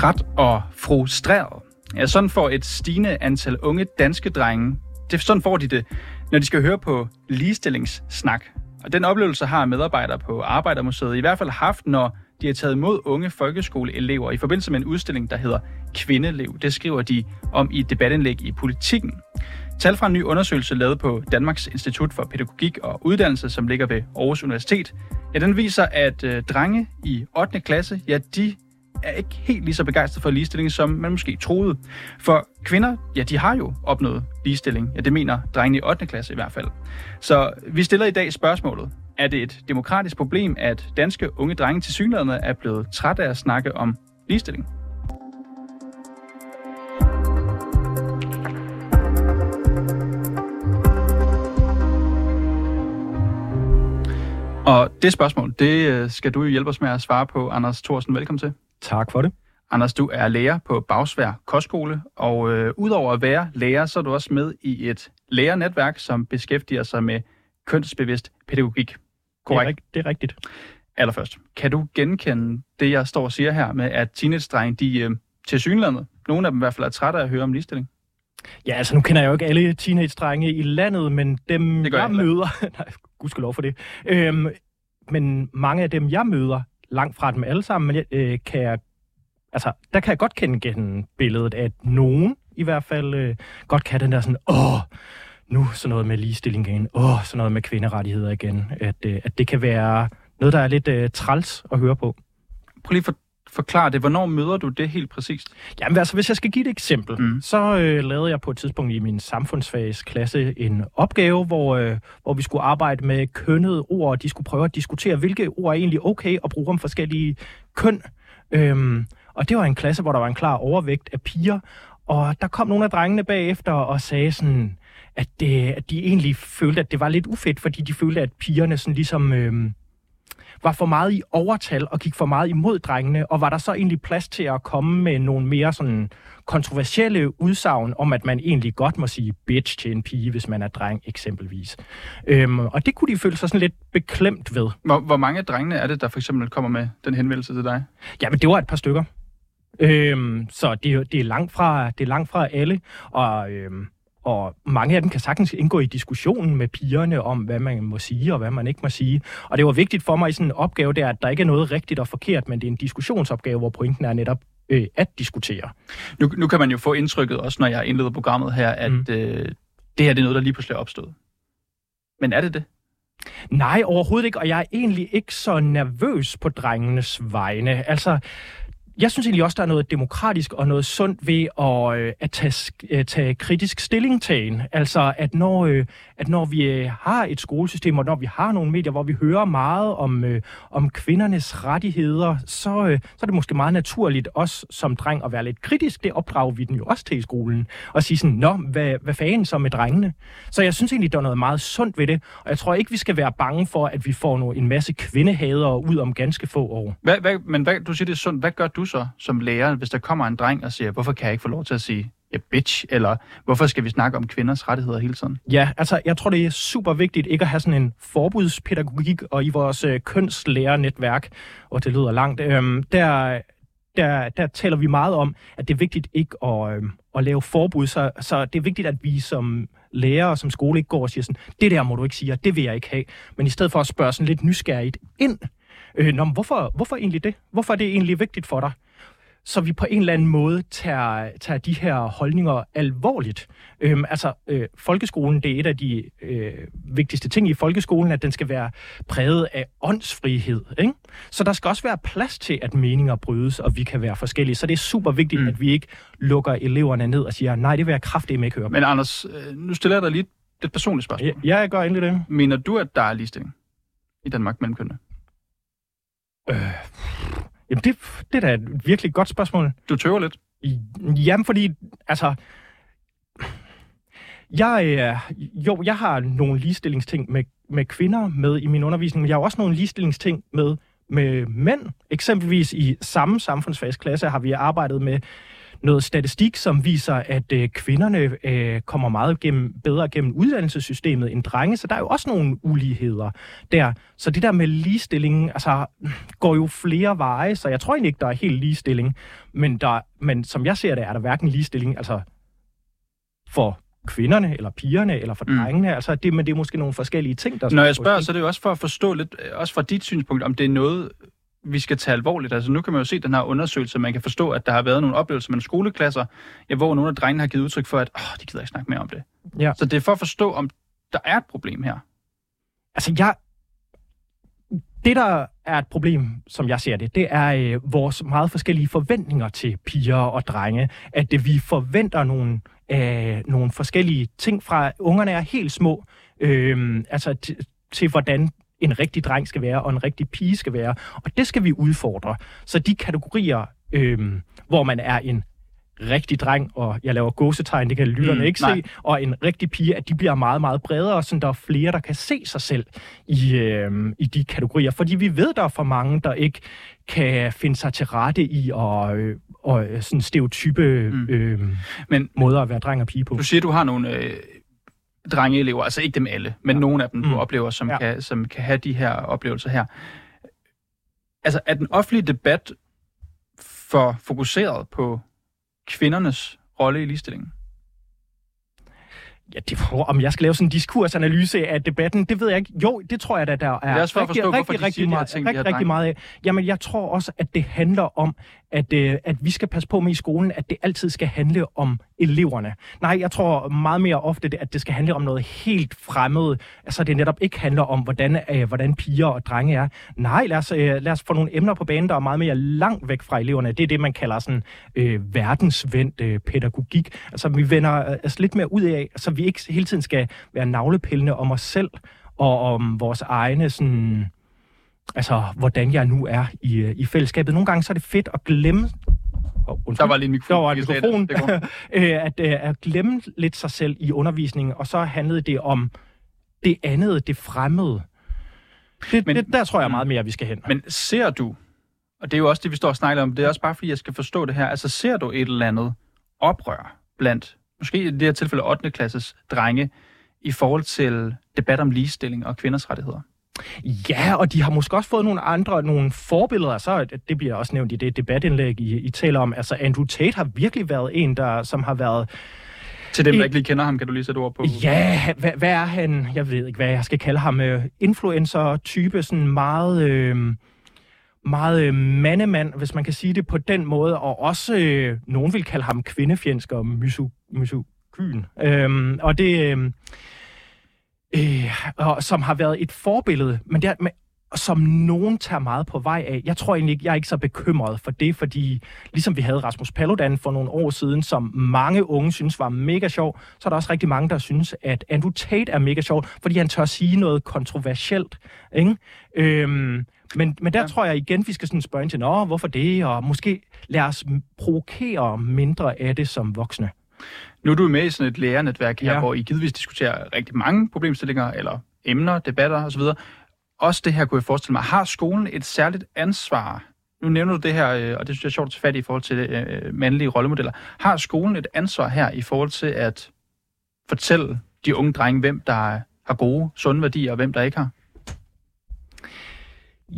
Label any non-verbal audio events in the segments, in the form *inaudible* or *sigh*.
Træt og frustreret. Ja, sådan får et stigende antal unge danske drenge, det, sådan får de det, når de skal høre på ligestillingssnak. Og den oplevelse har medarbejdere på Arbejdermuseet i hvert fald haft, når de har taget imod unge folkeskoleelever i forbindelse med en udstilling, der hedder Kvindelev. Det skriver de om i et debatindlæg i Politikken. Tal fra en ny undersøgelse lavet på Danmarks Institut for Pædagogik og Uddannelse, som ligger ved Aarhus Universitet, ja, den viser, at øh, drenge i 8. klasse, ja, de er ikke helt lige så begejstret for ligestilling, som man måske troede. For kvinder, ja, de har jo opnået ligestilling. Ja, det mener drengene i 8. klasse i hvert fald. Så vi stiller i dag spørgsmålet. Er det et demokratisk problem, at danske unge drenge til synligheden er blevet trætte af at snakke om ligestilling? Og det spørgsmål, det øh, skal du jo hjælpe os med at svare på, Anders Thorsen. Velkommen til. Tak for det. Anders, du er lærer på Bagsvær Kostskole, og øh, udover at være lærer, så er du også med i et lærernetværk, som beskæftiger sig med kønsbevidst pædagogik. Korrekt? Det er, det er rigtigt. Allerførst, kan du genkende det, jeg står og siger her med, at teenage de øh, til synlandet, nogle af dem i hvert fald er trætte af at høre om ligestilling? Ja, altså nu kender jeg jo ikke alle teenage-drenge i landet, men dem jeg, jeg møder... *laughs* nej, gudskelov for det. Øhm, men mange af dem, jeg møder, langt fra dem alle sammen, men øh, kan jeg, altså, der kan jeg godt kende igen billedet, at nogen i hvert fald øh, godt kan den der sådan, åh, nu sådan noget med ligestilling igen, åh, sådan noget med kvinderettigheder igen, at, øh, at det kan være noget, der er lidt øh, træls at høre på. Prøv lige for, forklare det. Hvornår møder du det helt præcist? Jamen altså, hvis jeg skal give et eksempel, mm. så øh, lavede jeg på et tidspunkt i min samfundsfagsklasse en opgave, hvor, øh, hvor vi skulle arbejde med kønnede ord, og de skulle prøve at diskutere, hvilke ord er egentlig okay at bruge om forskellige køn. Øhm, og det var en klasse, hvor der var en klar overvægt af piger, og der kom nogle af drengene bagefter og sagde sådan, at, det, at de egentlig følte, at det var lidt ufedt, fordi de følte, at pigerne sådan ligesom... Øh, var for meget i overtal og gik for meget imod drengene, og var der så egentlig plads til at komme med nogle mere sådan kontroversielle udsagn om, at man egentlig godt må sige bitch til en pige, hvis man er dreng eksempelvis. Øhm, og det kunne de føle sig sådan lidt beklemt ved. Hvor, hvor mange drengene er det, der for eksempel kommer med den henvendelse til dig? Ja, men det var et par stykker. Øhm, så det, det, er langt fra, det er langt fra alle, og øhm, og mange af dem kan sagtens indgå i diskussionen med pigerne om, hvad man må sige og hvad man ikke må sige. Og det var vigtigt for mig i sådan en opgave der, at der ikke er noget rigtigt og forkert, men det er en diskussionsopgave, hvor pointen er netop øh, at diskutere. Nu, nu kan man jo få indtrykket, også når jeg indleder programmet her, at mm. øh, det her det er noget, der lige pludselig er opstået. Men er det det? Nej, overhovedet ikke, og jeg er egentlig ikke så nervøs på drengenes vegne. Altså, jeg synes egentlig også, der er noget demokratisk og noget sundt ved at, øh, at tage, øh, tage kritisk stillingtagen. Altså, at når, øh, at når vi øh, har et skolesystem, og når vi har nogle medier, hvor vi hører meget om, øh, om kvindernes rettigheder, så, øh, så er det måske meget naturligt også som dreng at være lidt kritisk. Det opdrager vi den jo også til i skolen. Og sige sådan, nå, hvad, hvad fanden så med drengene? Så jeg synes egentlig, der er noget meget sundt ved det. Og jeg tror ikke, vi skal være bange for, at vi får en masse kvindehader ud om ganske få år. Hvad, hvad, men hvad, du siger, det er sundt. Hvad gør du så som lærer, hvis der kommer en dreng og siger, hvorfor kan jeg ikke få lov til at sige ja, bitch, eller hvorfor skal vi snakke om kvinders rettigheder hele tiden? Ja, altså jeg tror, det er super vigtigt ikke at have sådan en forbudspædagogik, og i vores øh, kønslærernetværk, og det lyder langt, øh, der, der, der taler vi meget om, at det er vigtigt ikke at, øh, at lave forbud, så, så det er vigtigt, at vi som lærer og som skole ikke går og siger sådan, det der må du ikke sige, og det vil jeg ikke have, men i stedet for at spørge sådan lidt nysgerrigt ind, Øh, nå, hvorfor, hvorfor egentlig det? Hvorfor er det egentlig vigtigt for dig? Så vi på en eller anden måde tager, tager de her holdninger alvorligt. Øhm, altså, øh, folkeskolen, det er et af de øh, vigtigste ting i folkeskolen, at den skal være præget af åndsfrihed. Ikke? Så der skal også være plads til, at meninger brydes, og vi kan være forskellige. Så det er super vigtigt, mm. at vi ikke lukker eleverne ned og siger, nej, det vil jeg kraftigt ikke høre. Men Anders, øh, nu stiller jeg dig lige et personligt spørgsmål. Ja, jeg gør endelig det. Mener du, at der er ligestilling i Danmark mellem kønnene? Øh, jamen, det, det er da et virkelig godt spørgsmål. Du tøver lidt. Jamen, fordi, altså... Jeg, øh, jo, jeg har nogle ligestillingsting med, med kvinder med i min undervisning, men jeg har også nogle ligestillingsting med, med mænd. Eksempelvis i samme samfundsfagsklasse har vi arbejdet med noget statistik, som viser, at øh, kvinderne øh, kommer meget gennem, bedre gennem uddannelsessystemet end drenge, så der er jo også nogle uligheder der. Så det der med ligestilling altså, går jo flere veje, så jeg tror egentlig ikke, der er helt ligestilling. Men, der, men som jeg ser det, er der hverken ligestilling altså for kvinderne, eller pigerne, eller for mm. drengene. Altså, det, men det er måske nogle forskellige ting, der Når jeg spørger, så er det jo også for at forstå lidt, også fra dit synspunkt, om det er noget, vi skal tage alvorligt. Altså nu kan man jo se den her undersøgelse, man kan forstå, at der har været nogle oplevelser med skoleklasser, hvor nogle af drengene har givet udtryk for, at oh, de gider ikke snakke mere om det. Ja. Så det er for at forstå, om der er et problem her. Altså jeg... Det, der er et problem, som jeg ser det, det er øh, vores meget forskellige forventninger til piger og drenge. At det, vi forventer nogle, øh, nogle forskellige ting fra ungerne er helt små. Øh, altså til hvordan en rigtig dreng skal være, og en rigtig pige skal være. Og det skal vi udfordre. Så de kategorier, øh, hvor man er en rigtig dreng, og jeg laver gåsetegn, det kan lytterne mm, ikke nej. se, og en rigtig pige, at de bliver meget, meget bredere, så der er flere, der kan se sig selv i, øh, i de kategorier. Fordi vi ved, der er for mange, der ikke kan finde sig til rette i og, øh, og sådan stereotype mm. øh, Men, måder at være dreng og pige på. Du siger, du har nogle øh, drengeelever, altså ikke dem alle, men ja. nogle af dem, du mm. oplever, som, ja. kan, som kan have de her oplevelser her. Altså, er den offentlige debat for fokuseret på kvindernes rolle i ligestillingen? Ja, det, om jeg skal lave sådan en diskursanalyse af debatten, det ved jeg ikke. Jo, det tror jeg, at der er, er rigtig, forstå, rigtig, rigtig, meget, ting, rigtig, rigtig meget af. Jamen, jeg tror også, at det handler om, at, øh, at vi skal passe på med i skolen, at det altid skal handle om eleverne. Nej, jeg tror meget mere ofte, at det skal handle om noget helt fremmed. Altså, det netop ikke handler om, hvordan, øh, hvordan piger og drenge er. Nej, lad os, øh, lad os få nogle emner på banen, der er meget mere langt væk fra eleverne. Det er det, man kalder sådan øh, verdensvendt øh, pædagogik. Altså, vi vender øh, lidt mere ud af, så vi ikke hele tiden skal være navlepillende om os selv og om vores egne sådan altså, hvordan jeg nu er i, øh, i fællesskabet. Nogle gange så er det fedt at glemme Oh, der var lige en mikrofon. Der var en mikrofon. *laughs* Øh, at, øh, at glemme lidt sig selv i undervisningen, og så handlede det om det andet, det fremmede. Det, men, det, der tror jeg meget mere, vi skal hen. Men ser du, og det er jo også det, vi står og snakker om, det er også bare fordi, jeg skal forstå det her, altså ser du et eller andet oprør blandt, måske i det her tilfælde 8. klasses drenge, i forhold til debat om ligestilling og kvinders rettigheder? Ja, og de har måske også fået nogle andre, nogle forbilleder, så det bliver også nævnt i det debatindlæg, I, I taler om. Altså Andrew Tate har virkelig været en, der som har været til dem, der ikke lige kender ham, kan du lige sætte ord på? Ja, hvad, hvad er han? Jeg ved ikke, hvad jeg skal kalde ham. Uh, Influencer-type, sådan meget... Uh, meget uh, mandemand, hvis man kan sige det på den måde, og også uh, nogen vil kalde ham kvindefjendsk og mysokyn. Uh, og det, uh, øh, og som har været et forbillede, men det men, som nogen tager meget på vej af. Jeg tror egentlig ikke, jeg er ikke så bekymret for det, fordi ligesom vi havde Rasmus Paludan for nogle år siden, som mange unge synes var mega sjov, så er der også rigtig mange, der synes, at Andrew Tate er mega sjov, fordi han tør sige noget kontroversielt. Ikke? Øhm, men, men der ja. tror jeg igen, vi skal sådan spørge ind til, Nå, hvorfor det, og måske lad os provokere mindre af det som voksne. Nu er du med i sådan et lærernetværk her, ja. hvor I givetvis diskuterer rigtig mange problemstillinger, eller emner, debatter osv. Også det her kunne jeg forestille mig. Har skolen et særligt ansvar? Nu nævner du det her, øh, og det synes jeg er sjovt at tage fat i, i forhold til øh, mandlige rollemodeller. Har skolen et ansvar her i forhold til at fortælle de unge drenge, hvem der har gode, sunde værdier, og hvem der ikke har?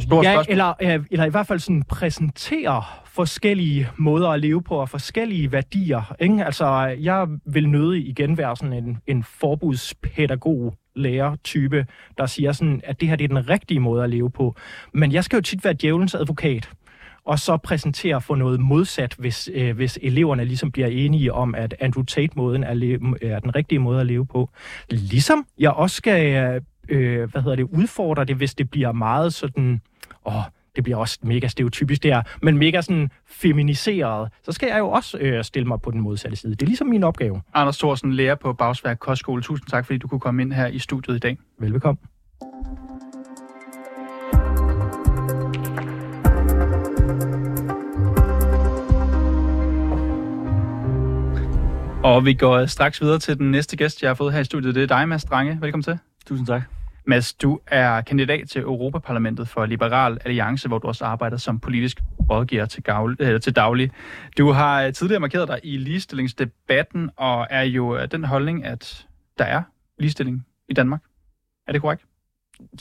Stort ja, eller, eller i hvert fald sådan præsentere forskellige måder at leve på og forskellige værdier. Ikke? Altså, jeg vil nødig igen være sådan en, en forbudspædagog lærer-type, der siger sådan, at det her det er den rigtige måde at leve på. Men jeg skal jo tit være djævelens advokat og så præsentere for noget modsat, hvis, øh, hvis eleverne ligesom bliver enige om, at Andrew Tate-måden er, le- er den rigtige måde at leve på. Ligesom jeg også skal øh, hvad hedder det, udfordre det, hvis det bliver meget sådan, åh, det bliver også mega stereotypisk der, men mega sådan feminiseret, så skal jeg jo også øh, stille mig på den modsatte side. Det er ligesom min opgave. Anders Thorsen, lærer på Bagsværk Kostskole. Tusind tak, fordi du kunne komme ind her i studiet i dag. Velbekomme. Og vi går straks videre til den næste gæst, jeg har fået her i studiet. Det er dig, Mads Drange. Velkommen til. Tusind tak. Mads, du er kandidat til Europaparlamentet for Liberal Alliance, hvor du også arbejder som politisk rådgiver til, gavl, øh, til daglig. Du har øh, tidligere markeret dig i ligestillingsdebatten, og er jo øh, den holdning, at der er ligestilling i Danmark. Er det korrekt?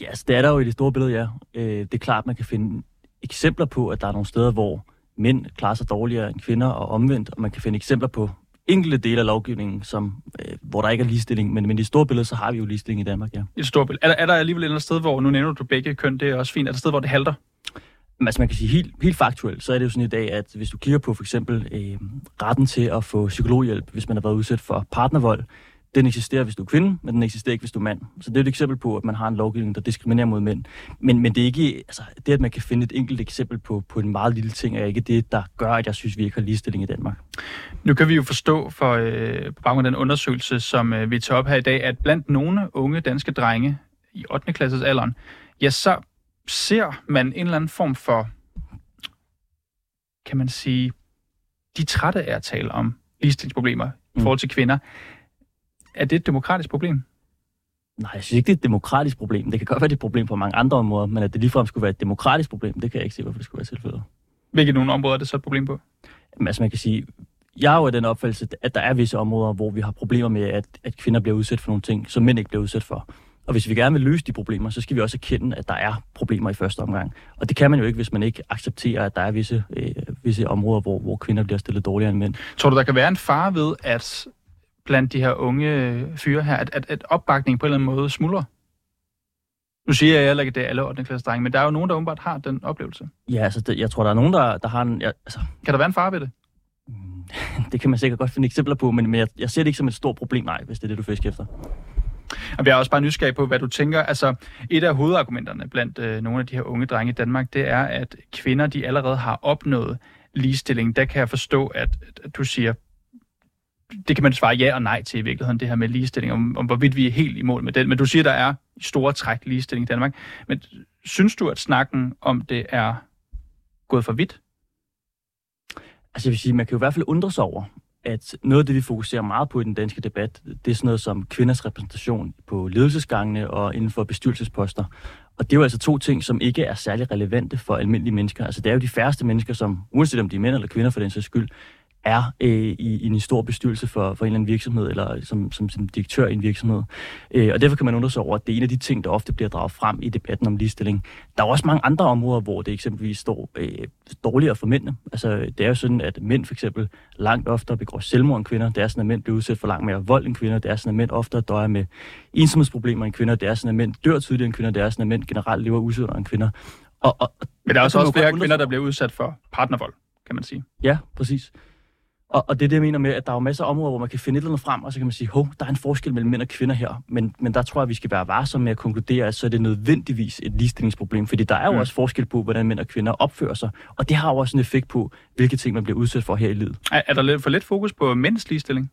Ja, yes, det er der jo i det store billede, ja. Øh, det er klart, man kan finde eksempler på, at der er nogle steder, hvor mænd klarer sig dårligere end kvinder og omvendt, og man kan finde eksempler på enkelte dele af lovgivningen, som, øh, hvor der ikke er ligestilling, men, men i det store billede, så har vi jo ligestilling i Danmark, ja. I det store billede. Er, der, er der alligevel et eller andet sted, hvor, nu nævner du begge køn, det er også fint, er der et sted, hvor det halter? Altså man kan sige helt, helt faktuelt, så er det jo sådan i dag, at hvis du kigger på for eksempel øh, retten til at få psykologhjælp, hvis man har været udsat for partnervold, den eksisterer, hvis du er kvinde, men den eksisterer ikke, hvis du er mand. Så det er et eksempel på, at man har en lovgivning, der diskriminerer mod mænd. Men, men det er ikke, altså, det, at man kan finde et enkelt eksempel på, på en meget lille ting, er ikke det, der gør, at jeg synes, vi ikke har ligestilling i Danmark. Nu kan vi jo forstå for, øh, på baggrund af den undersøgelse, som øh, vi tager op her i dag, at blandt nogle unge danske drenge i 8. klasses alderen, ja, så ser man en eller anden form for, kan man sige, de er trætte af at tale om ligestillingsproblemer mm. i forhold til kvinder. Er det et demokratisk problem? Nej, jeg synes ikke, det er et demokratisk problem. Det kan godt være, det er et problem på mange andre områder, men at det ligefrem skulle være et demokratisk problem, det kan jeg ikke se, hvorfor det skulle være tilfældet. Hvilke nogle områder er det så et problem på? Jamen, altså man kan sige, jeg har jo den opfattelse, at der er visse områder, hvor vi har problemer med, at, at kvinder bliver udsat for nogle ting, som mænd ikke bliver udsat for. Og hvis vi gerne vil løse de problemer, så skal vi også erkende, at der er problemer i første omgang. Og det kan man jo ikke, hvis man ikke accepterer, at der er visse, øh, visse områder, hvor, hvor kvinder bliver stillet dårligere end mænd. Tror du, der kan være en far ved, at blandt de her unge fyre her, at, at, at opbakningen på en eller anden måde smuldrer? Nu siger jeg heller ikke, at det er alle 8. klasse drenge, men der er jo nogen, der umiddelbart har den oplevelse. Ja, altså, det, jeg tror, der er nogen, der, der har en... Jeg, altså, kan der være en far ved det? *laughs* Det kan man sikkert godt finde eksempler på, men, men jeg, jeg ser det ikke som et stort problem, nej, hvis det er det, du fisker efter. Og jeg er også bare nysgerrig på, hvad du tænker. Altså, et af hovedargumenterne blandt øh, nogle af de her unge drenge i Danmark, det er, at kvinder, de allerede har opnået ligestilling. Der kan jeg forstå, at, at du siger, det kan man svare ja og nej til i virkeligheden, det her med ligestilling, om, om hvorvidt vi er helt i mål med den. Men du siger, der er i store træk ligestilling i Danmark. Men synes du, at snakken om det er gået for vidt? Altså jeg vil sige, man kan jo i hvert fald undre sig over, at noget af det, vi fokuserer meget på i den danske debat, det er sådan noget som kvinders repræsentation på ledelsesgangene og inden for bestyrelsesposter. Og det er jo altså to ting, som ikke er særlig relevante for almindelige mennesker. Altså det er jo de færreste mennesker, som uanset om de er mænd eller kvinder for den sags skyld, er øh, i, i en stor bestyrelse for, for en eller anden virksomhed, eller som, som, som direktør i en virksomhed. Øh, og derfor kan man undre sig over, at det er en af de ting, der ofte bliver draget frem i debatten om ligestilling. Der er også mange andre områder, hvor det eksempelvis står øh, dårligere for mændene. Altså, det er jo sådan, at mænd for eksempel langt oftere begår selvmord end kvinder. Det er sådan, at mænd bliver udsat for langt mere vold end kvinder. Det er sådan, at mænd oftere døjer med ensomhedsproblemer end kvinder. Det er sådan, at mænd dør tidligere end kvinder. Det er sådan, at mænd generelt lever usundere end kvinder. Og, og, Men der er også, også flere kvinder, der bliver udsat for partnervold, kan man sige. Ja, præcis. Og, og det er det, jeg mener med, at der er jo masser af områder, hvor man kan finde et eller andet frem, og så kan man sige, hov, der er en forskel mellem mænd og kvinder her. Men, men der tror jeg, vi skal være varsomme med at konkludere, at så er det nødvendigvis et ligestillingsproblem. Fordi der er jo mm. også forskel på, hvordan mænd og kvinder opfører sig. Og det har jo også en effekt på, hvilke ting man bliver udsat for her i livet. Er, er der lidt for lidt fokus på mænds ligestilling?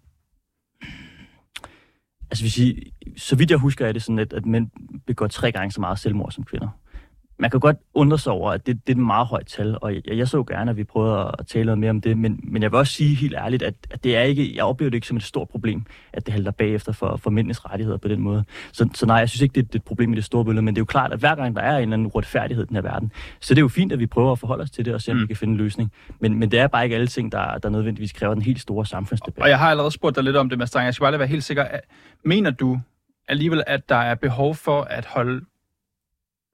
Altså, vil sige, så vidt jeg husker, er det sådan, at, at mænd begår tre gange så meget selvmord som kvinder man kan godt undre sig over, at det, det er et meget højt tal, og jeg, jeg så gerne, at vi prøvede at tale noget mere om det, men, men jeg vil også sige helt ærligt, at, at det er ikke, jeg oplever det ikke som et stort problem, at det halter bagefter for, for mændenes rettigheder på den måde. Så, så nej, jeg synes ikke, det, det er et problem i det store billede, men det er jo klart, at hver gang der er en eller anden uretfærdighed i den her verden, så det er jo fint, at vi prøver at forholde os til det og se, om mm. vi kan finde en løsning. Men, men det er bare ikke alle ting, der, der nødvendigvis kræver den helt store samfundsdebat. Og jeg har allerede spurgt dig lidt om det, Mads Jeg skal bare lige være helt sikker. Mener du alligevel, at der er behov for at holde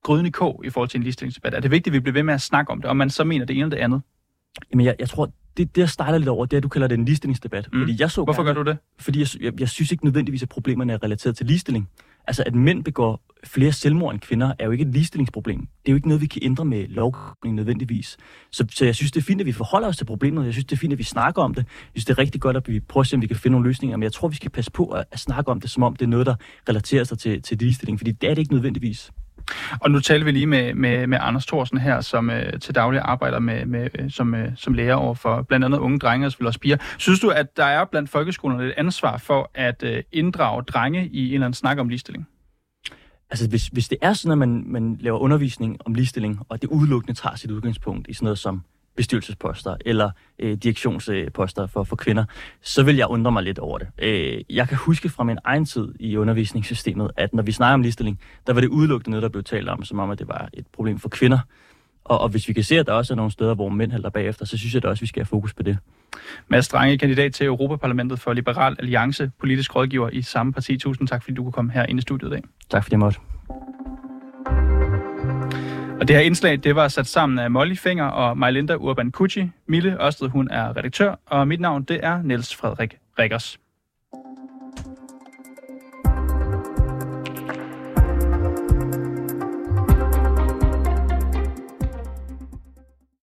gryden i kog i forhold til en ligestillingsdebat? Er det vigtigt, at vi bliver ved med at snakke om det, og man så mener det ene eller det andet? Jamen, jeg, jeg tror, det, det jeg starter lidt over, det er, at du kalder det en ligestillingsdebat. Mm. Fordi jeg så Hvorfor gerne, gør du det? Fordi jeg, jeg, jeg synes ikke nødvendigvis, at problemerne er relateret til ligestilling. Altså, at mænd begår flere selvmord end kvinder, er jo ikke et ligestillingsproblem. Det er jo ikke noget, vi kan ændre med lovgivning nødvendigvis. Så, så jeg synes, det er fint, at vi forholder os til problemet. Jeg synes, det er fint, at vi snakker om det. Jeg synes, det er rigtig godt, at vi prøver at se, om vi kan finde nogle løsninger. Men jeg tror, vi skal passe på at, at snakke om det, som om det er noget, der relaterer sig til, til ligestilling. Fordi det er det ikke nødvendigvis. Og nu taler vi lige med, med, med Anders Thorsen her, som øh, til daglig arbejder med, med, øh, som, øh, som lærer over for blandt andet unge drenge og selvfølgelig også piger. Synes du, at der er blandt folkeskolerne et ansvar for at øh, inddrage drenge i en eller anden snak om ligestilling? Altså, hvis, hvis det er sådan, at man, man laver undervisning om ligestilling, og det udelukkende tager sit udgangspunkt i sådan noget som bestyrelsesposter eller øh, direktionsposter for, for kvinder, så vil jeg undre mig lidt over det. Øh, jeg kan huske fra min egen tid i undervisningssystemet, at når vi snakker om ligestilling, der var det udelukkende noget, der blev talt om, som om, at det var et problem for kvinder. Og, og hvis vi kan se, at der også er nogle steder, hvor mænd halter bagefter, så synes jeg da også, at vi skal have fokus på det. Mads Strange, kandidat til Europaparlamentet for Liberal Alliance, politisk rådgiver i samme parti. Tusind tak, fordi du kunne komme her ind i studiet i dag. Tak fordi jeg måtte. Og det her indslag, det var sat sammen af Molly Finger og Majlinda Urban Kuchi. Mille Ørsted, hun er redaktør, og mit navn, det er Niels Frederik Rikkers.